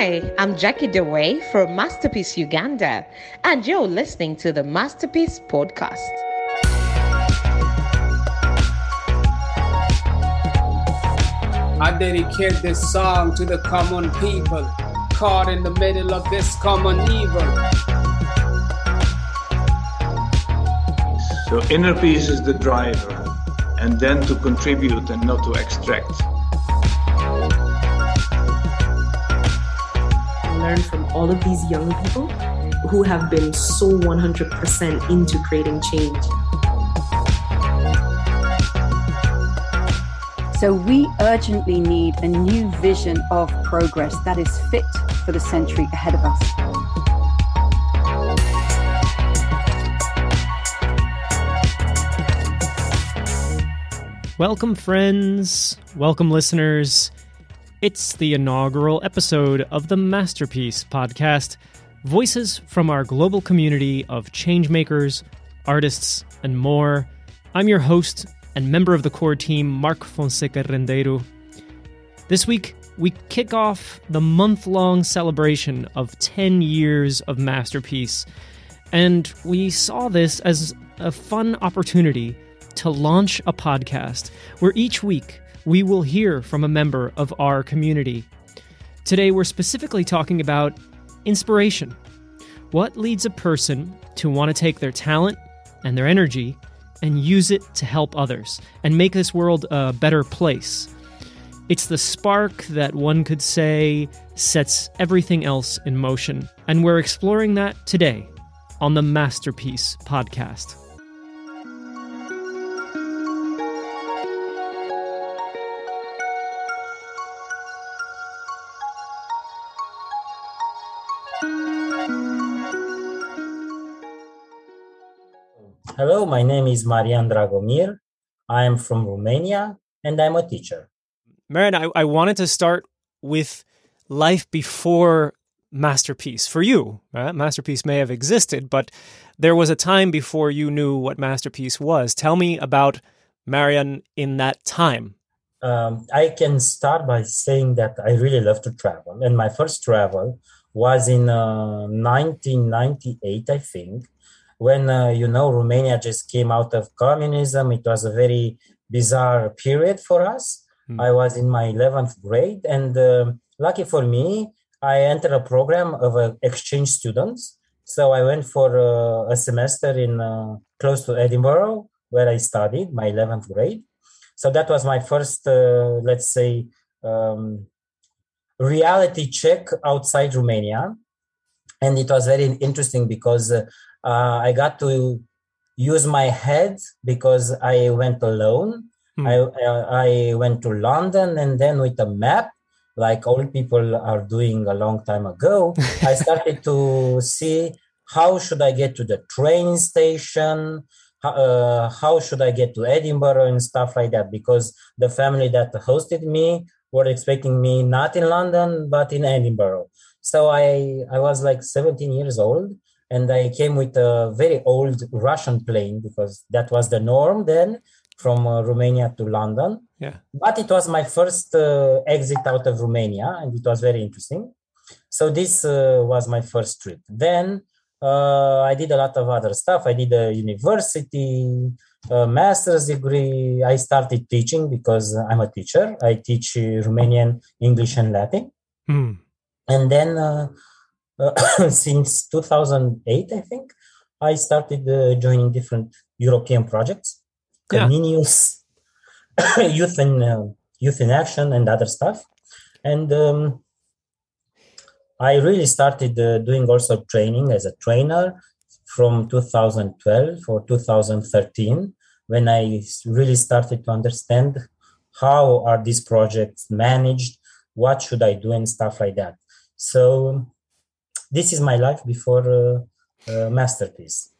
Hi, I'm Jackie DeWay from MasterPeace Uganda, and you're listening to the MasterPeace Podcast. I dedicate this song to the common people caught in the middle of this common evil. So inner peace is the driver, and then to contribute and not to extract. Learn from all of these young people who have been so 100% into creating change. So we urgently need a new vision of progress that is fit for the century ahead of us. Welcome, friends. Welcome, listeners. It's the inaugural episode of the MasterPeace podcast voices from our global community of changemakers, artists, and more. I'm your host, and member of the core team, Mark Fonseca Rendeiro. This week, we kick off the month long celebration of 10 years of MasterPeace, and we saw this as a fun opportunity to launch a podcast where each week we will hear from a member of our community. Today, we're specifically talking about inspiration. What leads a person to want to take their talent and their energy and use it to help others and make this world a better place. It's the spark that one could say sets everything else in motion. And we're exploring that today on the MasterPeace podcast. Hello, my name is Marian Dragomir. I am from Romania and I'm a teacher. Marian, I, I wanted to start with life before MasterPeace. For you, uh, MasterPeace may have existed, but there was a time before you knew what MasterPeace was. Tell me about Marian in that time. Um, I can start by saying that I really love to travel. And my first travel was in uh, 1998, I think when uh, you know Romania just came out of communism. It was a very bizarre period for us. Mm. I was in my 11th grade, and uh, lucky for me, I entered a program of uh, exchange students. So I went for uh, a semester in uh, close to Edinburgh, where I studied my 11th grade. So that was my first, uh, let's say, um, reality check outside Romania. And it was very interesting because uh, I got to use my head because I went alone. Hmm. I, I went to London and then with a map, like old people are doing a long time ago, I started to see how should I get to the train station, uh, how should I get to Edinburgh and stuff like that. Because the family that hosted me were expecting me not in London but in Edinburgh. So I I was like 17 years old and I came with a very old Russian plane because that was the norm then from uh, Romania to London. Yeah. But it was my first uh, exit out of Romania and it was very interesting. So this uh, was my first trip. Then uh, I did a lot of other stuff. I did a university, a master's degree. I started teaching because I'm a teacher. I teach Romanian, English, and Latin. Mm. And then uh, since 2008, I think, I started uh, joining different European projects, yeah. Comenius, Youth in uh, Youth in Action, and other stuff. And um, I really started uh, doing also training as a trainer from 2012 or 2013 when I really started to understand how are these projects managed, what should I do, and stuff like that. So this is my life before uh, uh, MasterPeace.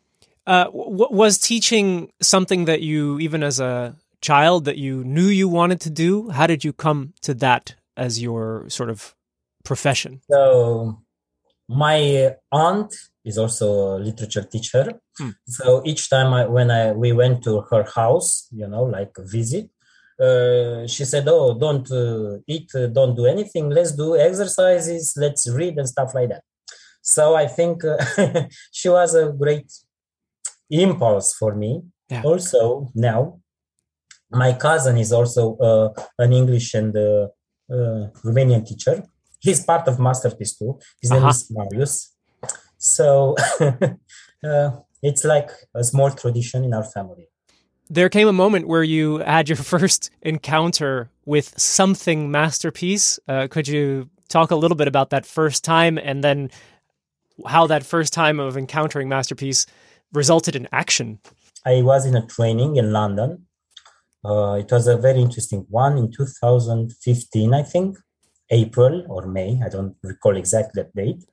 Uh, w- was teaching something that you, even as a child, that you knew you wanted to do? How did you come to that as your sort of profession? So, my aunt is also a literature teacher. Hmm. So each time I, when I we went to her house, you know, like a visit, uh, she said, "Oh, don't uh, eat, uh, don't do anything. Let's do exercises. Let's read and stuff like that." So I think uh, she was a great impulse for me. Yeah. Also, now my cousin is also uh, an English and uh, uh, Romanian teacher. He's part of MasterPeace too. His name Uh-huh. is Marius. So uh, it's like a small tradition in our family. There came a moment where you had your first encounter with something MasterPeace. Uh, could you talk a little bit about that first time and then how that first time of encountering MasterPeace resulted in action? I was in a training in London. Uh, it was a very interesting one in 2015, I think, April or May. I don't recall exactly that date.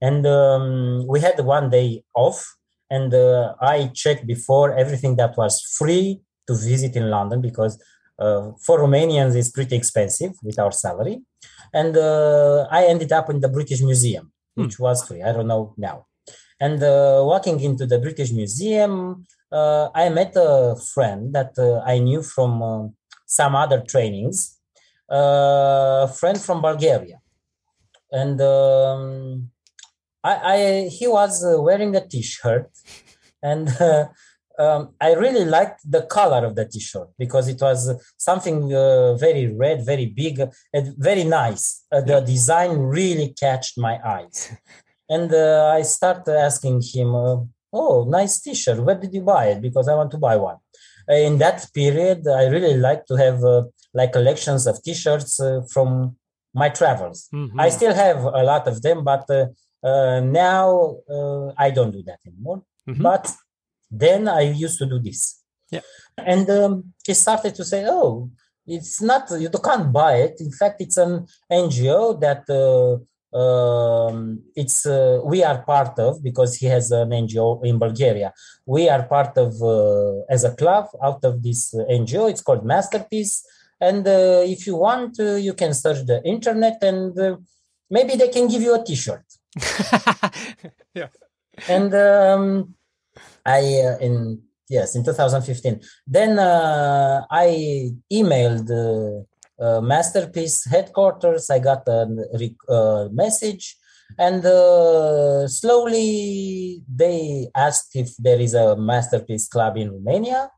And um, we had one day off, and uh, I checked before everything that was free to visit in London because uh, for Romanians it's pretty expensive with our salary. And uh, I ended up in the British Museum, which was free. I don't know now. And uh, walking into the British Museum, uh, I met a friend that uh, I knew from uh, some other trainings, uh, a friend from Bulgaria. And um, I, I, he was uh, wearing a t-shirt and uh, um, I really liked the color of the t-shirt because it was something uh, very red, very big, and very nice. Uh, the design really catched my eyes. And uh, I started asking him, uh, "Oh, nice T-shirt. Where did you buy it? Because I want to buy one." Uh, in that period, I really like to have uh, like collections of T-shirts uh, from my travels. Mhm. I still have a lot of them, but now uh, I don't do that anymore. Mhm. But then I used to do this. Yeah. And um, he started to say, "Oh, it's not you can't buy it. In fact, it's an NGO that." Uh, um, it's uh, we are part of because he has an NGO in Bulgaria. We are part of uh, as a club out of this uh, NGO. It's called MasterPeace, and uh, if you want, uh, you can search the internet and uh, maybe they can give you a T-shirt. yeah. And um, I uh, in yes in 2015. Then uh, I emailed. Uh, uh, MasterPeace headquarters i got a rec- uh, message and uh, slowly they asked if there is a MasterPeace club in romania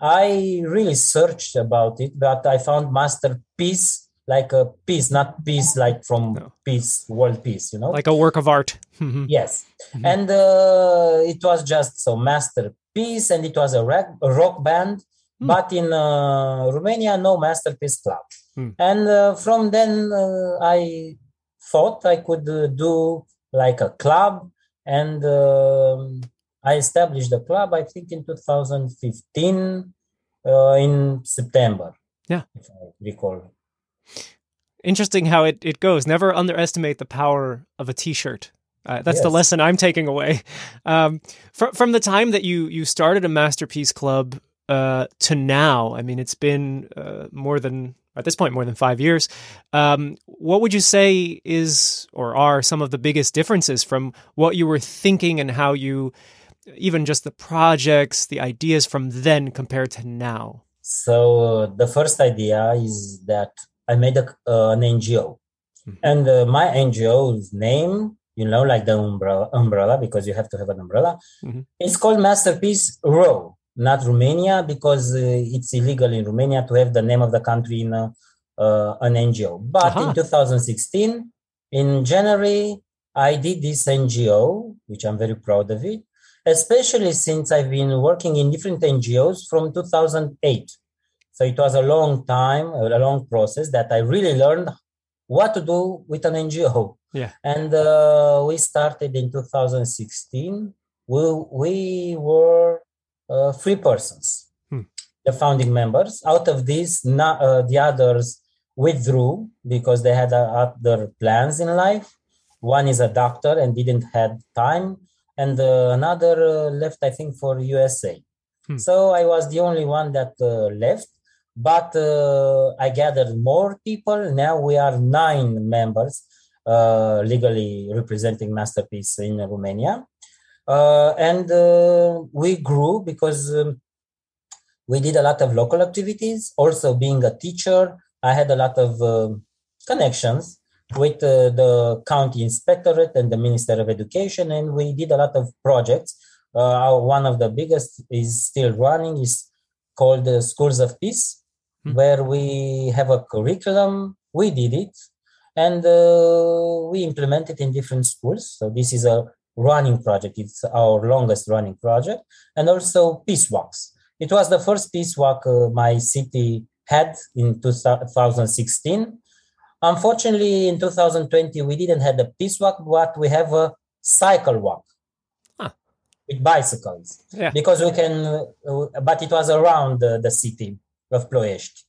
i really searched about it but i found masterpiece like a piece not piece like from No. peace world peace you know Like a work of art. Mhm. Yes, Mhm. and uh, it was just so masterpiece, and it was a rock, a rock band. Hmm. But in uh, Romania, no MasterPeace club. Hmm. And uh, from then, uh, I thought I could uh, do like a club, and um, I established the club. I think in 2015, uh, in September. Yeah. if I recall. Interesting how it, it goes. Never underestimate the power of a T-shirt. Uh, that's the lesson I'm taking away. Um, from from the time that you you started a MasterPeace club uh, to now, I mean, it's been uh, more than at this point more than five years. Um, what would you say is or are some of the biggest differences from what you were thinking and how you, even just the projects, the ideas from then compared to now? So uh, the first idea is that I made a, uh, an NGO, Mhm. and uh, my NGO's name, you know, like the umbrella, umbrella because you have to have an umbrella. Mhm. It's called MasterPeace Row, not Romania, because uh, it's illegal in Romania to have the name of the country in a, uh, an NGO. But Aha. in 2016, in January, I did this NGO, which I'm very proud of it, especially since I've been working in different NGOs from 2008. So it was a long time, a long process that I really learned what to do with an NGO. Yeah. And uh, we started in 2016. We, we were uh, three persons, Hmm. the founding members. Out of these, na- uh, the others withdrew because they had uh, other plans in life. One is a doctor and didn't have time, and uh, another uh, left, I think, for USA. Hmm. So I was the only one that uh, left, but uh, I gathered more people. Now we are nine members uh, legally representing MasterPeace in Romania. Uh, and uh, we grew because um, we did a lot of local activities. Also, being a teacher, I had a lot of uh, connections with uh, the county inspectorate and the Minister of Education, and we did a lot of projects. One of the biggest is still running is called the Schools of Peace, hmm. where we have a curriculum. We did it, and uh, we implement it in different schools. So this is a running project. It's our longest running project, and also peace walks. It was the first peace walk uh, my city had in 2016 Unfortunately, in 2020, we didn't have the peace walk, but we have a cycle walk huh. with bicycles yeah. because we can, uh, but it was around the, the city of Ploiești.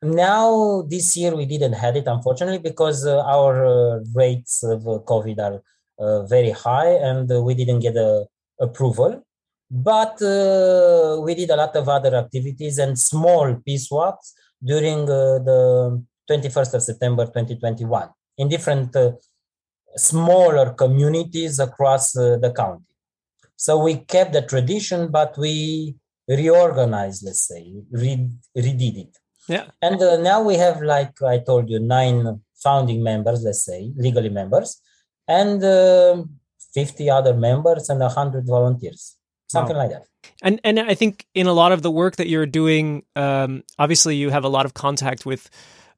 Now, this year, we didn't have it, unfortunately, because uh, our uh, rates of uh, COVID are uh, very high and we didn't get a approval. But we did a lot of other activities and small peace walks during the 21st of September 2021 in different smaller communities across the county. So we kept the tradition, but we reorganized, let's say, re- redid it. Yeah. And uh, now we have, like I told you, nine founding members, let's say, legally members, and uh, 50 other members and 100 volunteers, something wow. like that. And and I think in a lot of the work that you're doing, um, obviously you have a lot of contact with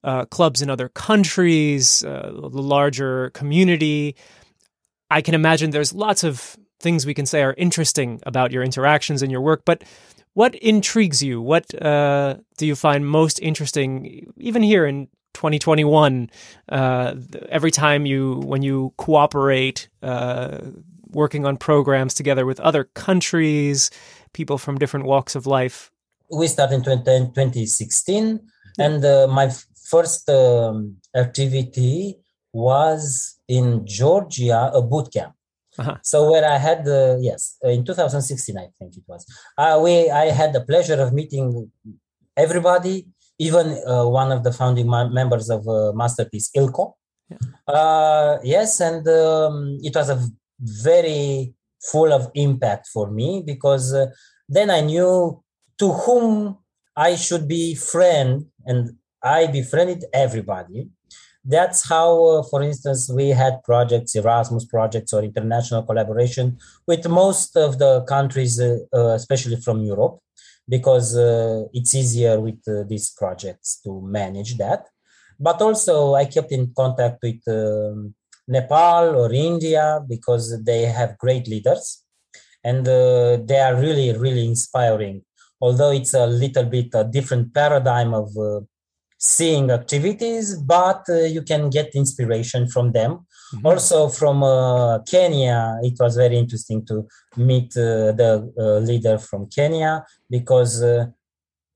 uh, clubs in other countries, uh, the larger community. I can imagine there's lots of things we can say are interesting about your interactions and your work, but what intrigues you? What uh, do you find most interesting, even here in 2021? Uh, every time you, when you cooperate, uh, working on programs together with other countries, people from different walks of life. We started in 2016, and uh, my first um, activity was in Georgia, a boot camp. Uh-huh. So where I had the yes in 2016 I think it was uh, we I had the pleasure of meeting everybody even uh, one of the founding members of uh, MasterPeace Ilco yeah. Uh, yes and um, it was a very full of impact for me because uh, then I knew to whom I should be friend and I befriended everybody. That's how, uh, for instance, we had projects, Erasmus projects or international collaboration with most of the countries, uh, uh, especially from Europe, because uh, it's easier with uh, these projects to manage that. But also, I kept in contact with um, Nepal or India because they have great leaders and uh, they are really, really inspiring. Although it's a little bit a different paradigm of seeing activities, but uh, you can get inspiration from them. Mm-hmm. Also, from uh, Kenya, it was very interesting to meet uh, the uh, leader from Kenya because, uh,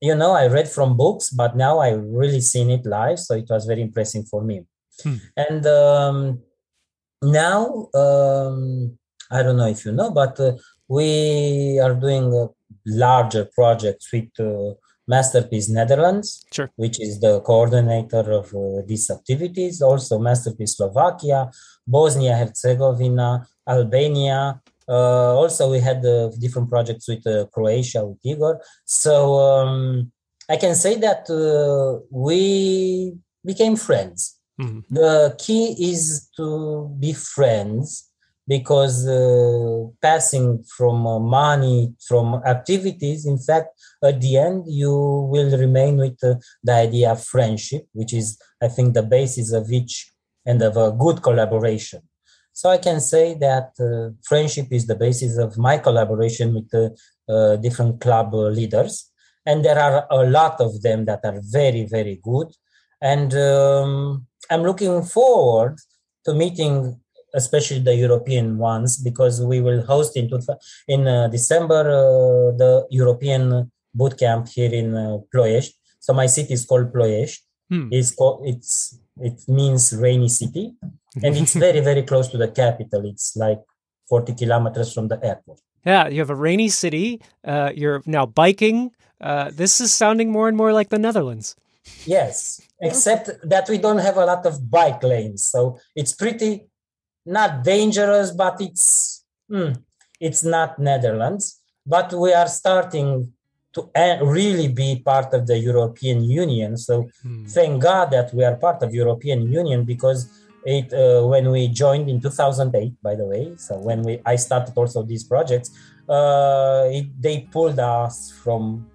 you know, I read from books, but now I really seen it live. So it was very impressive for me. Hmm. And um, now, um, I don't know if you know, but uh, we are doing larger projects with MasterPeace Netherlands, sure. which is the coordinator of uh, these activities. Also, MasterPeace Slovakia, Bosnia Herzegovina, Albania. Uh, also, we had uh, different projects with uh, Croatia with Igor. So um, I can say that uh, we became friends. Mm-hmm. The key is to be friends because uh, passing from uh, money from activities in fact at the end you will remain with uh, the idea of friendship which is i think the basis of each and of a good collaboration. So i can say that uh, friendship is the basis of my collaboration with the uh, different club leaders and there are a lot of them that are very very good. And um, i'm looking forward to meeting especially the European ones, because we will host in in uh, December uh, the European boot camp here in uh, Ploiești. So my city is called Ploiești. Hmm. It's called, it's it means rainy city, and it's very very close to the capital. It's like 40 kilometers from the airport. Yeah, you have a rainy city. Uh, you're now biking. Uh, this is sounding more and more like the Netherlands. Yes, except that we don't have a lot of bike lanes, so it's pretty not dangerous, but it's hmm, it's not Netherlands. But we are starting to really be part of the European Union. So Hmm. thank God that we are part of European Union because it uh, when we joined in 2008, by the way. So when we I started also these projects, uh, it, they pulled us from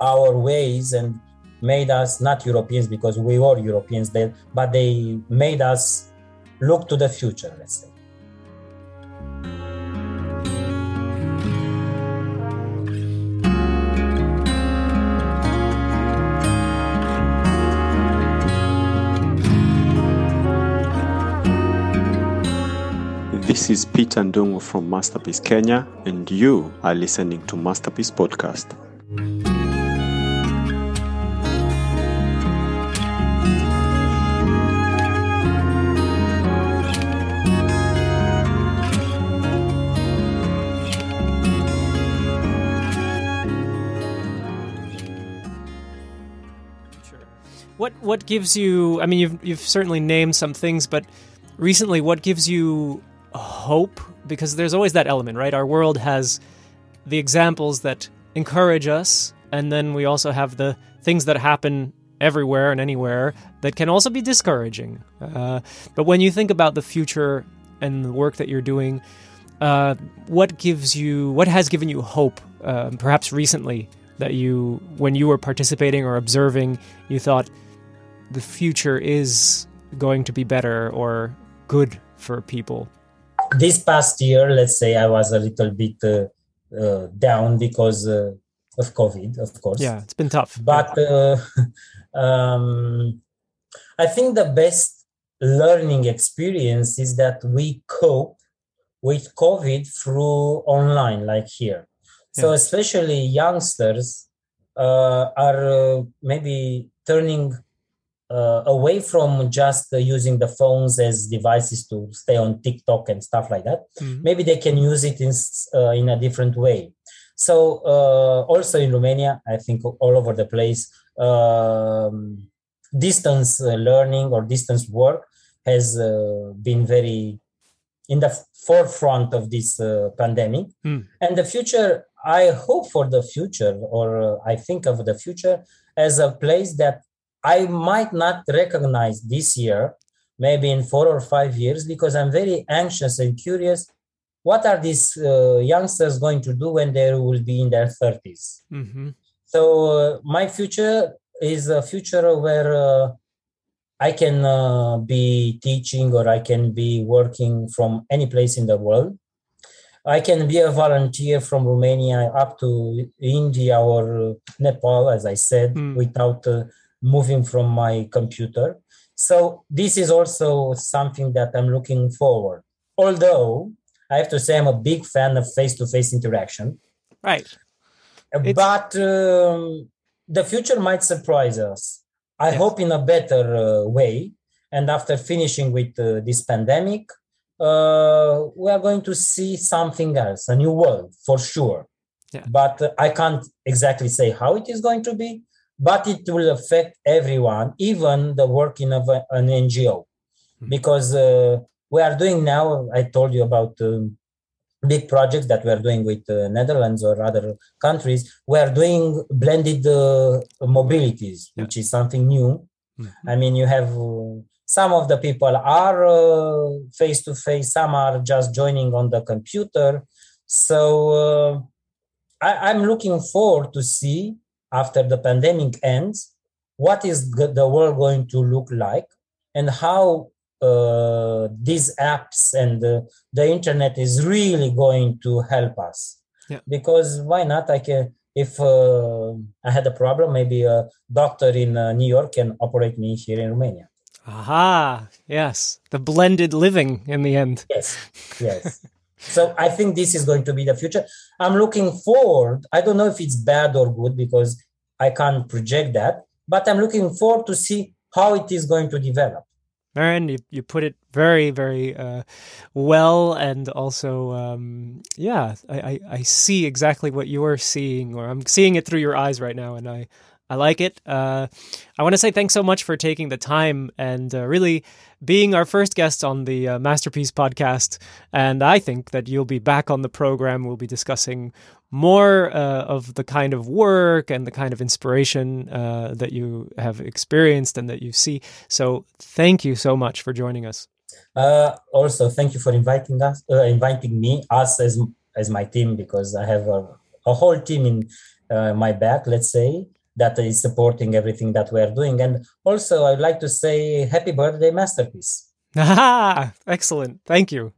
our ways and made us not Europeans because we were Europeans then, but they made us look to the future. Let's say. This is Peter Ndungu from MasterPeace Kenya, and you are listening to MasterPeace Podcast. What what gives you? I mean, you've you've certainly named some things, but recently, what gives you hope? Because there's always that element, right? Our world has the examples that encourage us, and then we also have the things that happen everywhere and anywhere that can also be discouraging. Uh, but when you think about the future and the work that you're doing, uh, what gives you? What has given you hope? Uh, perhaps recently, that you, when you were participating or observing, you thought the future is going to be better or good for people. This past year, let's say, I was a little bit uh, uh, down because uh, of COVID, of course. Yeah, it's been tough. But uh, um, I think the best learning experience is that we cope with COVID through online, like here. So, Yeah. especially youngsters uh, are uh, maybe turning away from just uh, using the phones as devices to stay on TikTok and stuff like that. Mhm. Maybe they can use it in uh, in a different way. So uh, also in Romania, I think all over the place, um, distance uh, learning or distance work has uh, been very in the forefront of this uh, pandemic. Hmm. And the future, I hope for the future, or uh, I think of the future as a place that I might not recognize this year, maybe in four or five years, because I'm very anxious and curious. What are these uh, youngsters going to do when they will be in their 30s? hmm So uh, my future is a future where uh, I can uh, be teaching or I can be working from any place in the world. I can be a volunteer from Romania up to India or Nepal, as I said, Mm. without uh, moving from my computer. So this is also something that I'm looking forward. Although I have to say I'm a big fan of face-to-face interaction. Right. But um, the future might surprise us. I Yes. hope in a better uh, way. And after finishing with uh, this pandemic, uh, we are going to see something else, a new world for sure. Yeah. But uh, I can't exactly say how it is going to be, but it will affect everyone, even the working of a- an NGO. Mhm. Because uh, we are doing now, I told you about um, big projects that we are doing with uh, Netherlands or other countries. We are doing blended uh, mobilities, Yeah. which is something new. Mhm. I mean, you have uh, some of the people are face to face, some are just joining on the computer. So uh, I, I'm looking forward to see after the pandemic ends what is the world going to look like and how uh, these apps and uh, the internet is really going to help us. Yeah. Because why not? I can if uh, I had a problem, maybe a doctor in uh, New York can operate me here in Romania. Aha. Yes. The blended living in the end. Yes, yes. so I think this is going to be the future. I'm looking forward. I don't know if it's bad or good because I can't project that, but I'm looking forward to see how it is going to develop. Aaron, you, you put it very, very uh, well, and also, um, yeah, I, I, I see exactly what you're seeing, or I'm seeing it through your eyes right now, and I, I like it. Uh, I want to say thanks so much for taking the time and uh, really being our first guest on the uh, MasterPeace podcast. And I think that you'll be back on the program. We'll be discussing more uh, of the kind of work and the kind of inspiration uh, that you have experienced and that you see. So thank you so much for joining us. Uh, also, thank you for inviting us, inviting me, us as as my team, because I have a, a whole team in my back. Let's say that is supporting everything that we are doing. And also, I'd like to say happy birthday, MasterPeace. Ah, excellent. Thank you.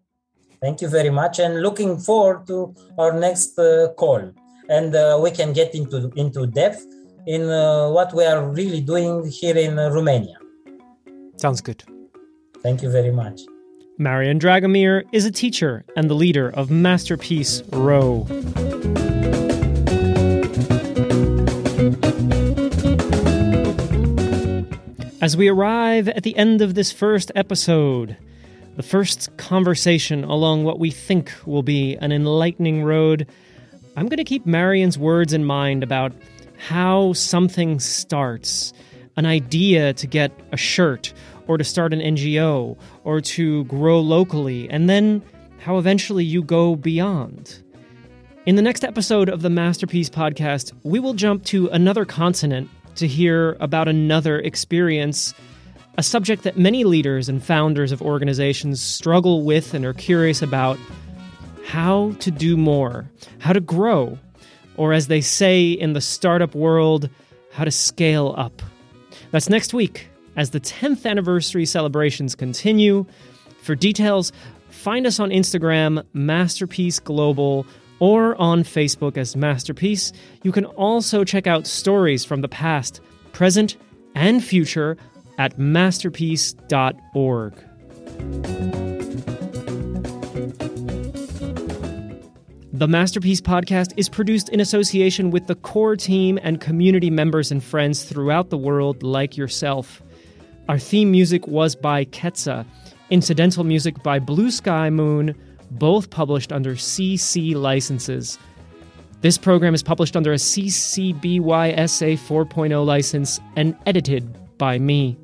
Thank you very much. And looking forward to our next uh, call. And uh, we can get into, into depth in uh, what we are really doing here in uh, Romania. Sounds good. Thank you very much. Marian Dragomir is a teacher and the leader of MasterPeace Row. As we arrive at the end of this first episode, the first conversation along what we think will be an enlightening road, I'm going to keep Marian's words in mind about how something starts an idea to get a shirt or to start an NGO or to grow locally, and then how eventually you go beyond. In the next episode of the MasterPeace podcast, we will jump to another continent to hear about another experience, a subject that many leaders and founders of organizations struggle with and are curious about how to do more, how to grow, or as they say in the startup world, how to scale up. That's next week as the 10th anniversary celebrations continue. For details, find us on Instagram, MasterPeace Global, or on Facebook as MasterPeace. You can also check out stories from the past, present, and future at masterpeace.org. The MasterPeace Podcast is produced in association with the core team and community members and friends throughout the world, like yourself. Our theme music was by Ketsa, incidental music by Blue Sky Moon, both published under CC licenses. This program is published under a CC BY SA 4.0 license and edited by me.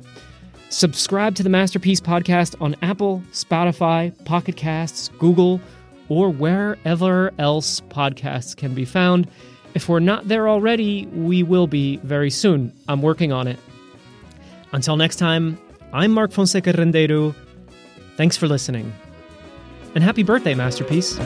Subscribe to the MasterPeace Podcast on Apple, Spotify, Pocket Casts, Google, or wherever else podcasts can be found. If we're not there already, we will be very soon. I'm working on it. Until next time, I'm Mark Fonseca Rendeiro. Thanks for listening. And happy birthday, MasterPeace.